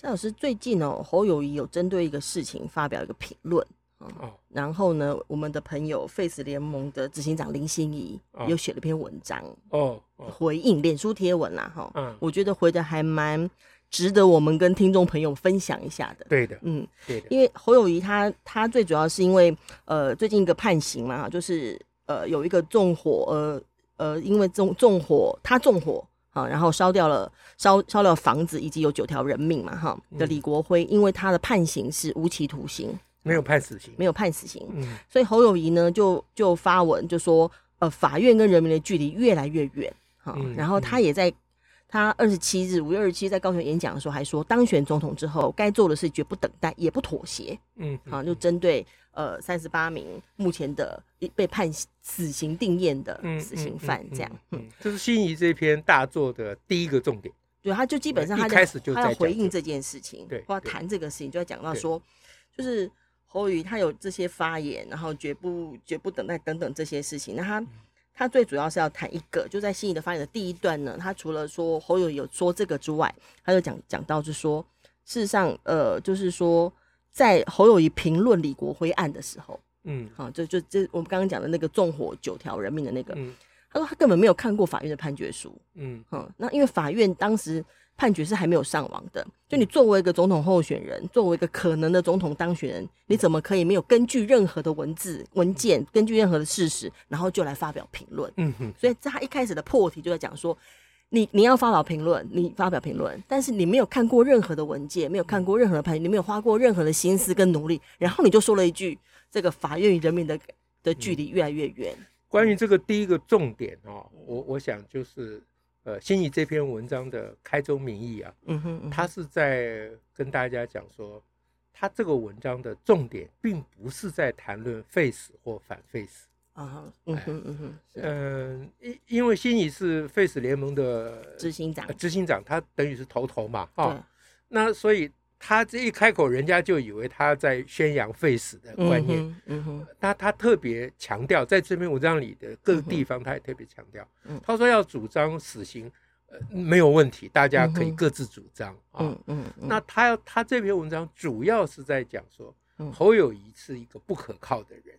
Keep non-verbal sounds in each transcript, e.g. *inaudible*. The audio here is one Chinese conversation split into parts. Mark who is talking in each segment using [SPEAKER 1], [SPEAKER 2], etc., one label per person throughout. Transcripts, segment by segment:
[SPEAKER 1] 施老师最近哦，侯友谊有针对一个事情发表一个评论，哦，然后呢，我们的朋友 Face 联盟的执行长林心怡又写了篇文章
[SPEAKER 2] 哦，
[SPEAKER 1] 回应脸书贴文啦，哈，
[SPEAKER 2] 嗯，
[SPEAKER 1] 我觉得回的还蛮值得我们跟听众朋友分享一下的。
[SPEAKER 2] 对的，
[SPEAKER 1] 嗯，
[SPEAKER 2] 对的，
[SPEAKER 1] 因为侯友谊他他最主要是因为呃最近一个判刑嘛，就是呃有一个纵火，呃呃因为纵纵火他纵火。然后烧掉了烧烧掉房子，以及有九条人命嘛，哈的李国辉，因为他的判刑是无期徒刑，
[SPEAKER 2] 没有判死刑，
[SPEAKER 1] 没有判死刑，
[SPEAKER 2] 嗯，
[SPEAKER 1] 所以侯友谊呢就就发文就说，呃，法院跟人民的距离越来越远，哈，然后他也在他二十七日五月二十七在高雄演讲的时候还说，当选总统之后该做的事绝不等待，也不妥协，嗯，啊，就针对。呃，三十八名目前的被判死刑定谳的死刑犯，这样，嗯，
[SPEAKER 2] 这是心仪这篇大作的第一个重点。
[SPEAKER 1] 对，他就基本上他开始就他要回应这件事情，对，或要谈这个事情，就要讲到说，就是侯宇他有这些发言，然后绝不绝不等待等等这些事情。那他他最主要是要谈一个，就在心仪的发言的第一段呢，他除了说侯友宜有说这个之外，他就讲讲到就是说，事实上，呃，就是说。在侯友宜评论李国辉案的时候，嗯，好，就就就我们刚刚讲的那个纵火九条人命的那个，嗯，他说他根本没有看过法院的判决书，嗯，嗯，那因为法院当时判决是还没有上网的，就你作为一个总统候选人，作为一个可能的总统当选人，你怎么可以没有根据任何的文字文件，根据任何的事实，然后就来发表评论？嗯哼，所以在他一开始的破题就在讲说。你你要发表评论，你发表评论，但是你没有看过任何的文件，没有看过任何的判决，你没有花过任何的心思跟努力，然后你就说了一句：“这个法院与人民的的距离越来越远。嗯”
[SPEAKER 2] 关于这个第一个重点哦，我我想就是呃，心怡这篇文章的开宗明义啊，嗯哼，嗯哼，他是在跟大家讲说，他这个文章的重点并不是在谈论 face 或反废死。啊，嗯哼嗯哼，嗯，因因为心怡是废死联盟的
[SPEAKER 1] 执行长，
[SPEAKER 2] 执行长，他等于是头头嘛，哈，那所以他这一开口，人家就以为他在宣扬废死的观念，嗯哼，他他特别强调，在这篇文章里的各个地方，他也特别强调，他说要主张死刑，呃，没有问题，大家可以各自主张啊，嗯嗯，那他要他这篇文章主要是在讲说，侯友谊是一个不可靠的人。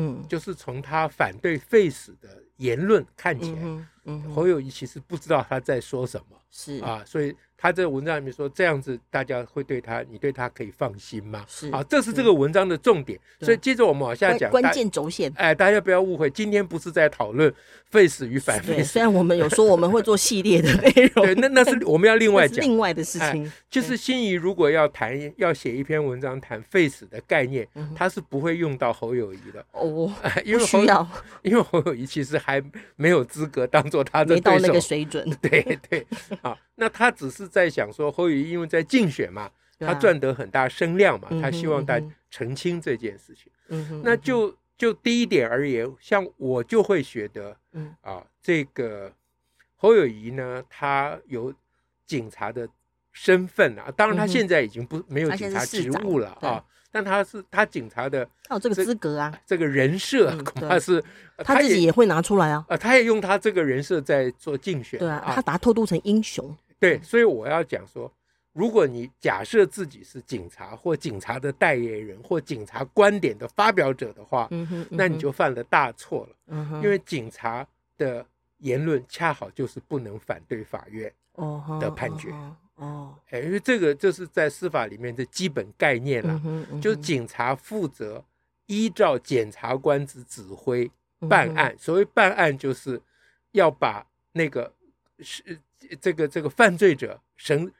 [SPEAKER 2] 嗯，就是从他反对废死的言论看起来，嗯嗯、侯友谊其实不知道他在说什么，是啊，所以。他在文章里面说这样子，大家会对他，你对他可以放心吗？是啊，这是这个文章的重点。所以接着我们往下讲
[SPEAKER 1] 关键轴线。
[SPEAKER 2] 哎，大家不要误会，今天不是在讨论 face 与反废死。
[SPEAKER 1] 虽然我们有说我们会做系列的内容，*laughs*
[SPEAKER 2] 对，那那是我们要另外讲
[SPEAKER 1] 另外的事情。
[SPEAKER 2] 就是心仪如果要谈要写一篇文章谈 face 的概念，他是不会用到侯友谊的
[SPEAKER 1] 哦，因为需要，*laughs*
[SPEAKER 2] 因为侯友谊其实还没有资格当做他的
[SPEAKER 1] 没到那个水准。
[SPEAKER 2] 对 *laughs* 对。啊。那他只是在想说，侯友宜因为在竞选嘛，他赚得很大声量嘛，他希望大家澄清这件事情。那就就第一点而言，像我就会觉得，啊，这个侯友谊呢，他有警察的身份啊，当然他现在已经不没有警察职务了啊，但他是他警察的
[SPEAKER 1] 他有，这个资格啊，
[SPEAKER 2] 这个人设恐怕是
[SPEAKER 1] 他自己也会拿出来啊，
[SPEAKER 2] 啊，他也用他这个人设在做竞选，
[SPEAKER 1] 对啊，他把他透露成英雄。
[SPEAKER 2] 对，所以我要讲说，如果你假设自己是警察或警察的代言人或警察观点的发表者的话，那你就犯了大错了。嗯哼，因为警察的言论恰好就是不能反对法院的判决。哦，哎，因为这个就是在司法里面的基本概念了，就是警察负责依照检察官之指挥办案。所谓办案，就是要把那个是。这个这个犯罪者绳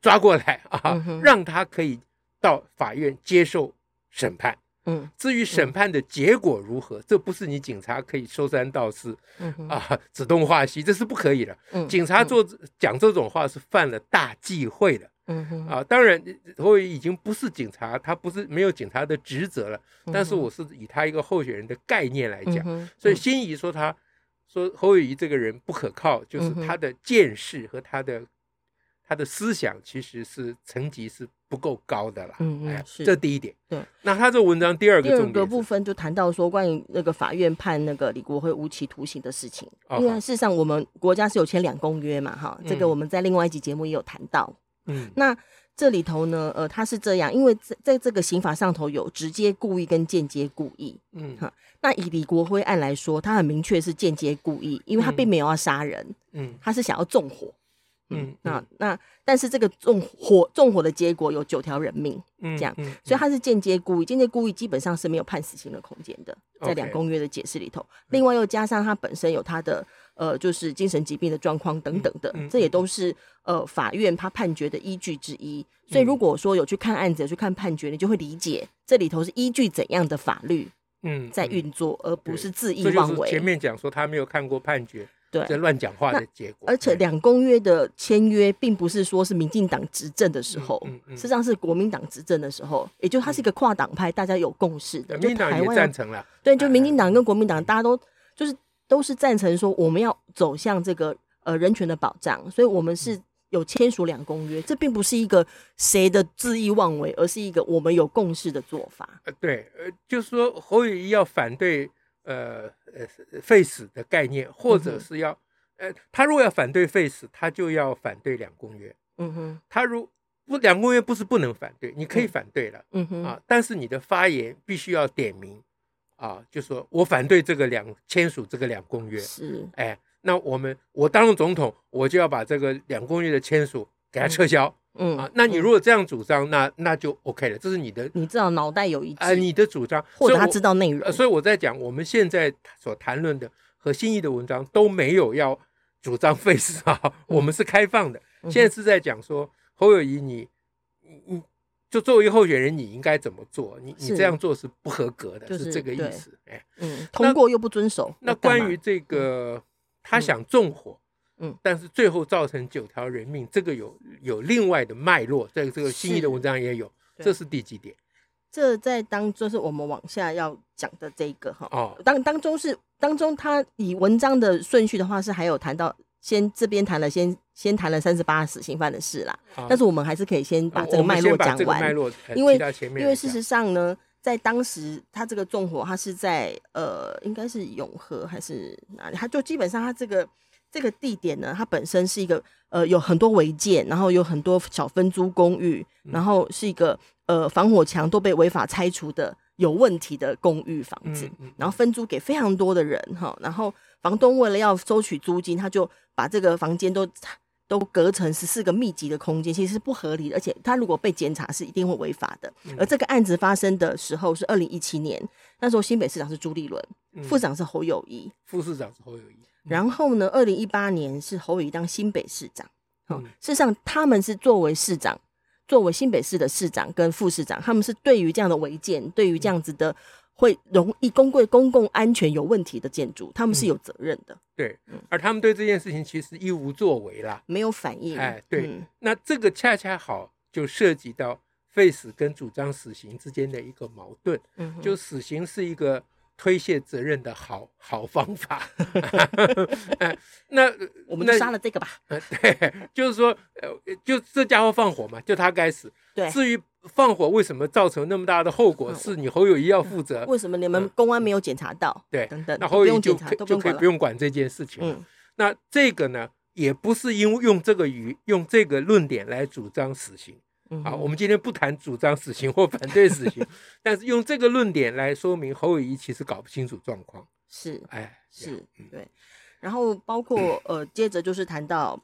[SPEAKER 2] 抓过来啊，嗯、让他可以到法院接受审判。嗯，至于审判的结果如何，嗯、这不是你警察可以说三道四，嗯、啊，指东画西，这是不可以的。嗯、警察做讲这种话是犯了大忌讳的。嗯哼，啊，当然侯友已经不是警察，他不是没有警察的职责了。但是我是以他一个候选人的概念来讲，嗯、所以心仪说他说侯友宜这个人不可靠，就是他的见识和他的。他的思想其实是层级是不够高的啦，嗯嗯，是这第一点。对，那他这文章第二个
[SPEAKER 1] 第二个部分就谈到说关于那个法院判那个李国辉无期徒刑的事情，因为事实上我们国家是有签两公约嘛，哈，这个我们在另外一集节目也有谈到。嗯，那这里头呢，呃，他是这样，因为在在这个刑法上头有直接故意跟间接故意，嗯哈，那以李国辉案来说，他很明确是间接故意，因为他并没有要杀人，嗯，他是想要纵火。嗯，那那但是这个纵火纵火的结果有九条人命，嗯，这样，嗯嗯、所以他是间接故意，间接故意基本上是没有判死刑的空间的，在两公约的解释里头。另外又加上他本身有他的呃，就是精神疾病的状况等等的，这也都是呃法院他判决的依据之一。所以如果说有去看案子、有去看判决，你就会理解这里头是依据怎样的法律嗯在运作，而不是恣意妄为。
[SPEAKER 2] 前面讲说他没有看过判决。对，这乱讲话的结果。
[SPEAKER 1] 而且两公约的签约，并不是说是民进党执政的时候，嗯嗯、实际上是国民党执政的时候，也就它是一个跨党派，大家有共识的。
[SPEAKER 2] 民进党也赞成了。
[SPEAKER 1] 对，就民进党跟国民党，大家都就是都是赞成说，我们要走向这个呃人权的保障，所以我们是有签署两公约。这并不是一个谁的恣意妄为，而是一个我们有共识的做法。
[SPEAKER 2] 呃，对，呃，就是说侯友宜要反对。呃呃，废死的概念，或者是要，呃，他如果要反对废死，他就要反对两公约。嗯哼，他如不两公约不是不能反对，你可以反对了。嗯哼啊，但是你的发言必须要点名啊，就说我反对这个两签署这个两公约。是，哎，那我们我当了总统，我就要把这个两公约的签署给他撤销。嗯嗯啊，那你如果这样主张，那那就 OK 了，这是你的，
[SPEAKER 1] 你至少脑袋有一
[SPEAKER 2] 啊，你的主张，
[SPEAKER 1] 或者他知道内容。
[SPEAKER 2] 所以我在讲，我们现在所谈论的和新意的文章都没有要主张废死啊，*laughs* 我们是开放的。现在是在讲说侯友谊，你你就作为候选人，你应该怎么做？你你这样做是不合格的，是这个意思。哎，嗯，
[SPEAKER 1] 通过又不遵守。
[SPEAKER 2] 那关于这个，他想纵火。嗯，但是最后造成九条人命，这个有有另外的脉络，在这个新义的文章也有，这是第几点？
[SPEAKER 1] 这在当中是我们往下要讲的这个哈。哦，当当中是当中，他以文章的顺序的话是还有谈到，先这边谈了先先谈了三十八死刑犯的事啦。哦、但是我们还是可以先把这个脉络讲完，因为因为事实上呢，在当时他这个纵火，他是在呃，应该是永和还是哪里？他就基本上他这个。这个地点呢，它本身是一个呃有很多违建，然后有很多小分租公寓，然后是一个呃防火墙都被违法拆除的有问题的公寓房子，然后分租给非常多的人哈，然后房东为了要收取租金，他就把这个房间都都隔成十四个密集的空间，其实是不合理的，而且他如果被检查是一定会违法的。而这个案子发生的时候是二零一七年，那时候新北市长是朱立伦，副市长是侯友宜，
[SPEAKER 2] 副市长是侯友宜。
[SPEAKER 1] 然后呢，二零一八年是侯友宜当新北市长。嗯、事实上他们是作为市长，作为新北市的市长跟副市长，他们是对于这样的违建，对于这样子的会容易公共公共安全有问题的建筑，他们是有责任的。嗯、
[SPEAKER 2] 对，而他们对这件事情其实一无作为啦，
[SPEAKER 1] 没有反应。
[SPEAKER 2] 哎，对，嗯、那这个恰恰好就涉及到废死跟主张死刑之间的一个矛盾。嗯哼，就死刑是一个。推卸责任的好 *laughs* 好方法，*laughs* 那
[SPEAKER 1] 我们就杀了这个吧。
[SPEAKER 2] 对，*laughs* 就是说，呃，就这家伙放火嘛，就他该死。对，至于放火为什么造成那么大的后果，是你侯友谊要负责。
[SPEAKER 1] 为什么你们公安没有检查到？
[SPEAKER 2] 对，
[SPEAKER 1] 等等，
[SPEAKER 2] 那侯友谊就就可以不用管这件事情。嗯，那这个呢，也不是因为用这个语用这个论点来主张死刑。好，我们今天不谈主张死刑或反对死刑，*laughs* 但是用这个论点来说明侯友谊其实搞不清楚状况。
[SPEAKER 1] 是，哎，是对。然后包括呃，接着就是谈到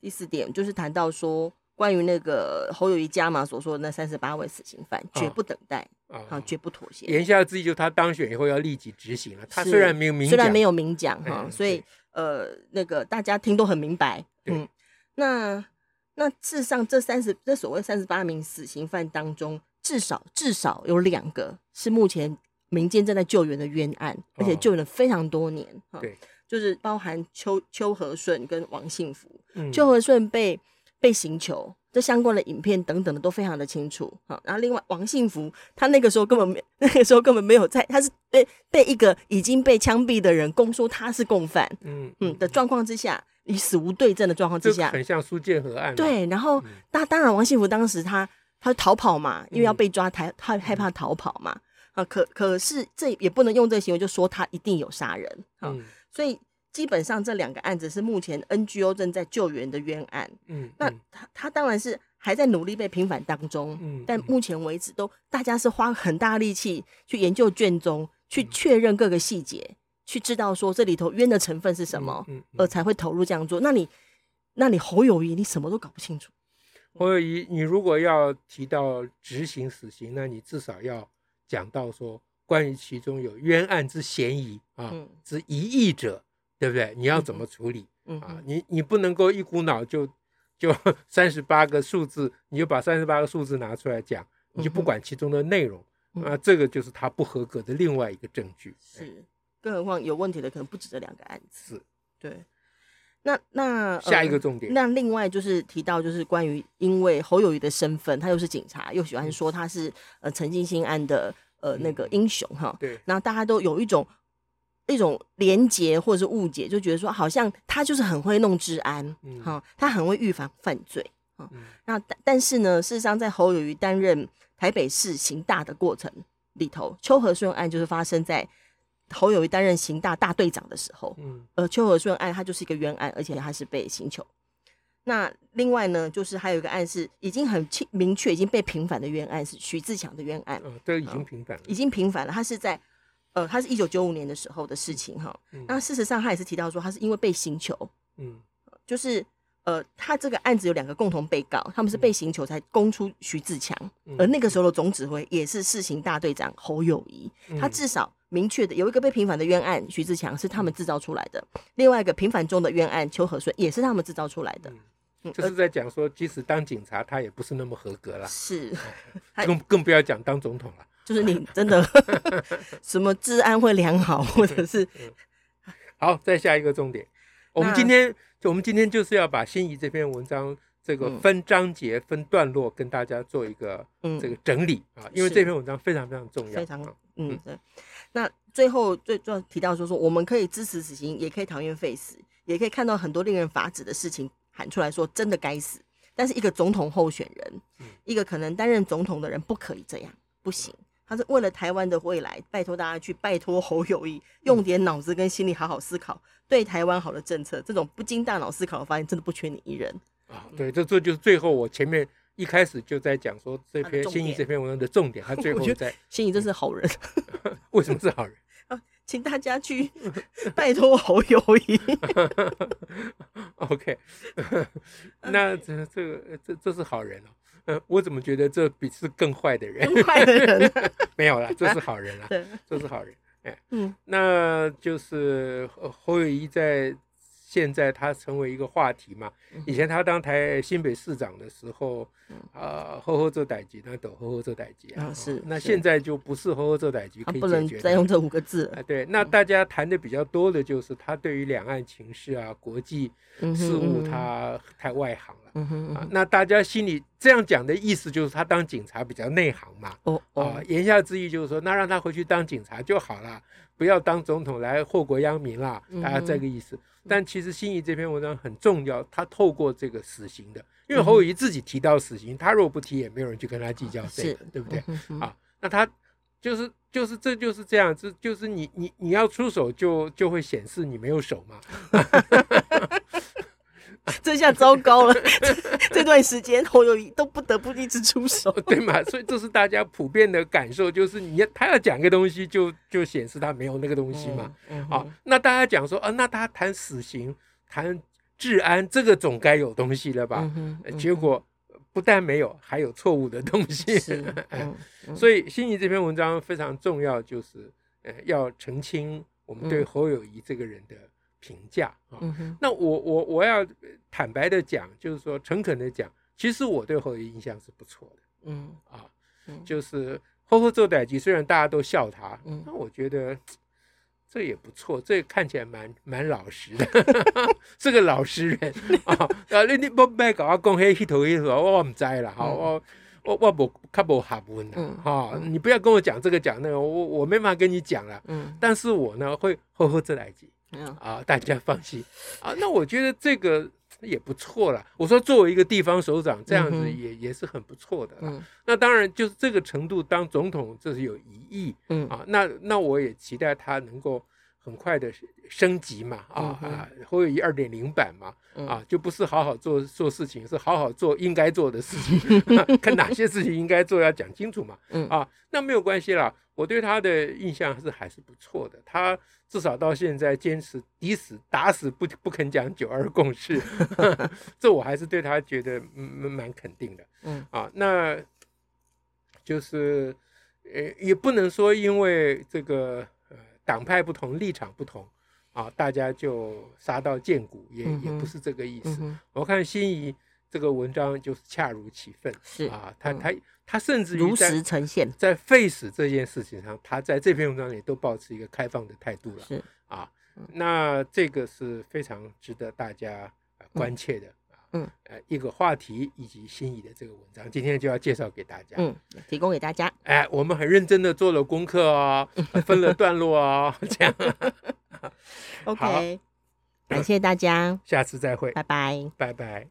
[SPEAKER 1] 第四点，就是谈到说关于那个侯友谊家嘛所说的那三十八位死刑犯，绝不等待啊，绝不妥协。
[SPEAKER 2] 言下之意就是他当选以后要立即执行了。他虽然没有明，
[SPEAKER 1] 虽然没有明讲哈，所以呃，那个大家听都很明白。嗯，那。那事实上，这三十这所谓三十八名死刑犯当中，至少至少有两个是目前民间正在救援的冤案，而且救援了非常多年。对，就是包含邱邱和顺跟王幸福。嗯、邱和顺被被刑求，这相关的影片等等的都非常的清楚。好，然后另外王幸福，他那个时候根本没，*laughs* 那个时候根本没有在，他是被被一个已经被枪毙的人供说他是共犯，嗯嗯的状况之下，以死无对证的状况之下，
[SPEAKER 2] 很像苏建和案。
[SPEAKER 1] 对，然后那当然王幸福当时他他逃跑嘛，因为要被抓，他他害怕逃跑嘛。啊，可可是这也不能用这个行为就说他一定有杀人啊，嗯、所以基本上这两个案子是目前 NGO 正在救援的冤案。嗯，那他他当然是还在努力被平反当中。嗯，但目前为止都大家是花很大力气去研究卷宗，去确认各个细节，嗯、去知道说这里头冤的成分是什么，嗯，嗯嗯而才会投入这样做。那你那你侯友谊你什么都搞不清楚。
[SPEAKER 2] 侯友谊，你如果要提到执行死刑，那你至少要。讲到说，关于其中有冤案之嫌疑啊，嗯、之疑义者，对不对？你要怎么处理？嗯、啊，你你不能够一股脑就就 *laughs* 三十八个数字，你就把三十八个数字拿出来讲，你就不管其中的内容，嗯、哼啊，这个就是他不合格的另外一个证据。
[SPEAKER 1] 是，更何况有问题的可能不止这两个案子。
[SPEAKER 2] 是，
[SPEAKER 1] 对。那那
[SPEAKER 2] 下一个重点，
[SPEAKER 1] 呃，那另外就是提到就是关于，因为侯友宜的身份，他又是警察，又喜欢说他是呃陈进兴案的呃那个英雄哈。对。然后大家都有一种一种连结或者是误解，就觉得说好像他就是很会弄治安，哈，嗯，他很会预防犯罪，哈。嗯，那但但是呢，事实上在侯友宜担任台北市刑大的过程里头，秋和顺案就是发生在。侯友谊担任刑大大队长的时候，嗯，呃，邱和顺案他就是一个冤案，而且他是被刑求。那另外呢，就是还有一个案是已经很清明确已经被平反的冤案，是徐自强的冤案。
[SPEAKER 2] 嗯，对，已经平反了，
[SPEAKER 1] 已经平反了。他是在，呃，他是一九九五年的时候的事情哈。嗯，那事实上他也是提到说，他是因为被刑求，嗯，就是。呃，他这个案子有两个共同被告，他们是被刑求才供出徐自强，嗯、而那个时候的总指挥也是市刑大队长侯友谊，嗯、他至少明确的有一个被平反的冤案，徐志强是他们制造出来的，另外一个平反中的冤案邱和顺也是他们制造出来的，
[SPEAKER 2] 嗯，就是在讲说，即使当警察他也不是那么合格了，
[SPEAKER 1] 是，*laughs*
[SPEAKER 2] 更更不要讲当总统了，
[SPEAKER 1] 就是你真的 *laughs* 什么治安会良好，或者是，*laughs*
[SPEAKER 2] 好，再下一个重点，我们今天就。我们今天就是要把心仪这篇文章这个分章节、分段落跟大家做一个这个整理啊，因为这篇文章非常非常重要。
[SPEAKER 1] 非常嗯。对。那最后最重要提到说说，我们可以支持死刑，也可以讨厌废死，也可以看到很多令人发指的事情，喊出来说真的该死。但是一个总统候选人，一个可能担任总统的人，不可以这样，不行。他是为了台湾的未来，拜托大家去拜托侯友谊，用点脑子跟心力好好思考，对台湾好的政策。这种不经大脑思考的发言，真的不缺你一人
[SPEAKER 2] 啊！对，这这就是最后我前面一开始就在讲说这篇心仪这篇文章的重点。他 *laughs* 最后在
[SPEAKER 1] 心仪真是好人，*laughs*
[SPEAKER 2] 为什么是好人
[SPEAKER 1] 啊？*laughs* 请大家去拜托侯友宜。
[SPEAKER 2] OK，那这这个这这是好人哦。呃，我怎么觉得这比是更坏的人？
[SPEAKER 1] 坏的人
[SPEAKER 2] 没有了，这是好人了。对，这是好人。哎，嗯，那就是侯友谊在。现在他成为一个话题嘛？以前他当台新北市长的时候，啊，呵呵做代级，那都呵呵做代级啊。是，那现在就不是呵呵做代级可以解决。
[SPEAKER 1] 不能再用这五个字。
[SPEAKER 2] 啊，对，那大家谈的比较多的就是他对于两岸情势啊、国际事务，他太外行了。嗯哼，啊，那大家心里这样讲的意思就是他当警察比较内行嘛。哦哦，言下之意就是说，那让他回去当警察就好了，不要当总统来祸国殃民了。大家这个意思。但其实心仪这篇文章很重要，他透过这个死刑的，因为侯友谊自己提到死刑，他若不提，也没有人去跟他计较这个，对不对？啊，那他就是就是这就是这样，这就是你你你要出手就就会显示你没有手嘛。*laughs* *laughs*
[SPEAKER 1] 这下糟糕了，*laughs* 这段时间侯友谊都不得不一直出手，*laughs*
[SPEAKER 2] 对嘛？所以这是大家普遍的感受，就是你要他要讲个东西就，就就显示他没有那个东西嘛。嗯嗯、好，那大家讲说啊，那他谈死刑、谈治安，这个总该有东西了吧？结果不但没有，还有错误的东西。所以心仪这篇文章非常重要，就是呃要澄清我们对侯友谊这个人的。评价啊，嗯、那我我我要坦白的讲，就是说诚恳的讲，其实我对侯爷印象是不错的，嗯啊，嗯就是好好做代机，虽然大家都笑他，嗯，那我觉得这也不错，这看起来蛮蛮老实的，*laughs* 是个老实人啊。啊，你你不别搞我讲黑头一头，我唔知啦。好，我我我不看不下文了哈。你不要跟我讲这个讲那个，我我没法跟你讲了。嗯，但是我呢会呵呵这来几。啊，*laughs* 大家放心啊。那我觉得这个也不错了。我说作为一个地方首长，这样子也、嗯、也是很不错的。嗯，那当然就是这个程度当总统，这是有疑义。嗯啊，那那我也期待他能够很快的升级嘛。啊、嗯、啊，侯友宜二点零版嘛。啊，就不是好好做做事情，是好好做应该做的事情。*laughs* 看哪些事情应该做，要讲清楚嘛。嗯啊，那没有关系啦。我对他的印象是还是不错的。他。至少到现在坚持抵死打死不不肯讲九二共识，*laughs* 这我还是对他觉得蛮蛮肯定的。嗯啊，那就是呃也不能说因为这个呃党派不同立场不同啊，大家就杀到见骨，也也不是这个意思。嗯、我看心怡这个文章就是恰如其分，是啊，他他。他甚至于
[SPEAKER 1] 如实呈现，
[SPEAKER 2] 在 face 这件事情上，他在这篇文章里都保持一个开放的态度了。是啊，那这个是非常值得大家关切的。嗯，呃，一个话题以及心仪的这个文章，今天就要介绍给大家。嗯，
[SPEAKER 1] 提供给大家。
[SPEAKER 2] 哎，我们很认真的做了功课哦，*laughs* 分了段落哦，这样。*laughs* *laughs*
[SPEAKER 1] OK，感谢大家，
[SPEAKER 2] 下次再会，
[SPEAKER 1] 拜拜，
[SPEAKER 2] 拜拜。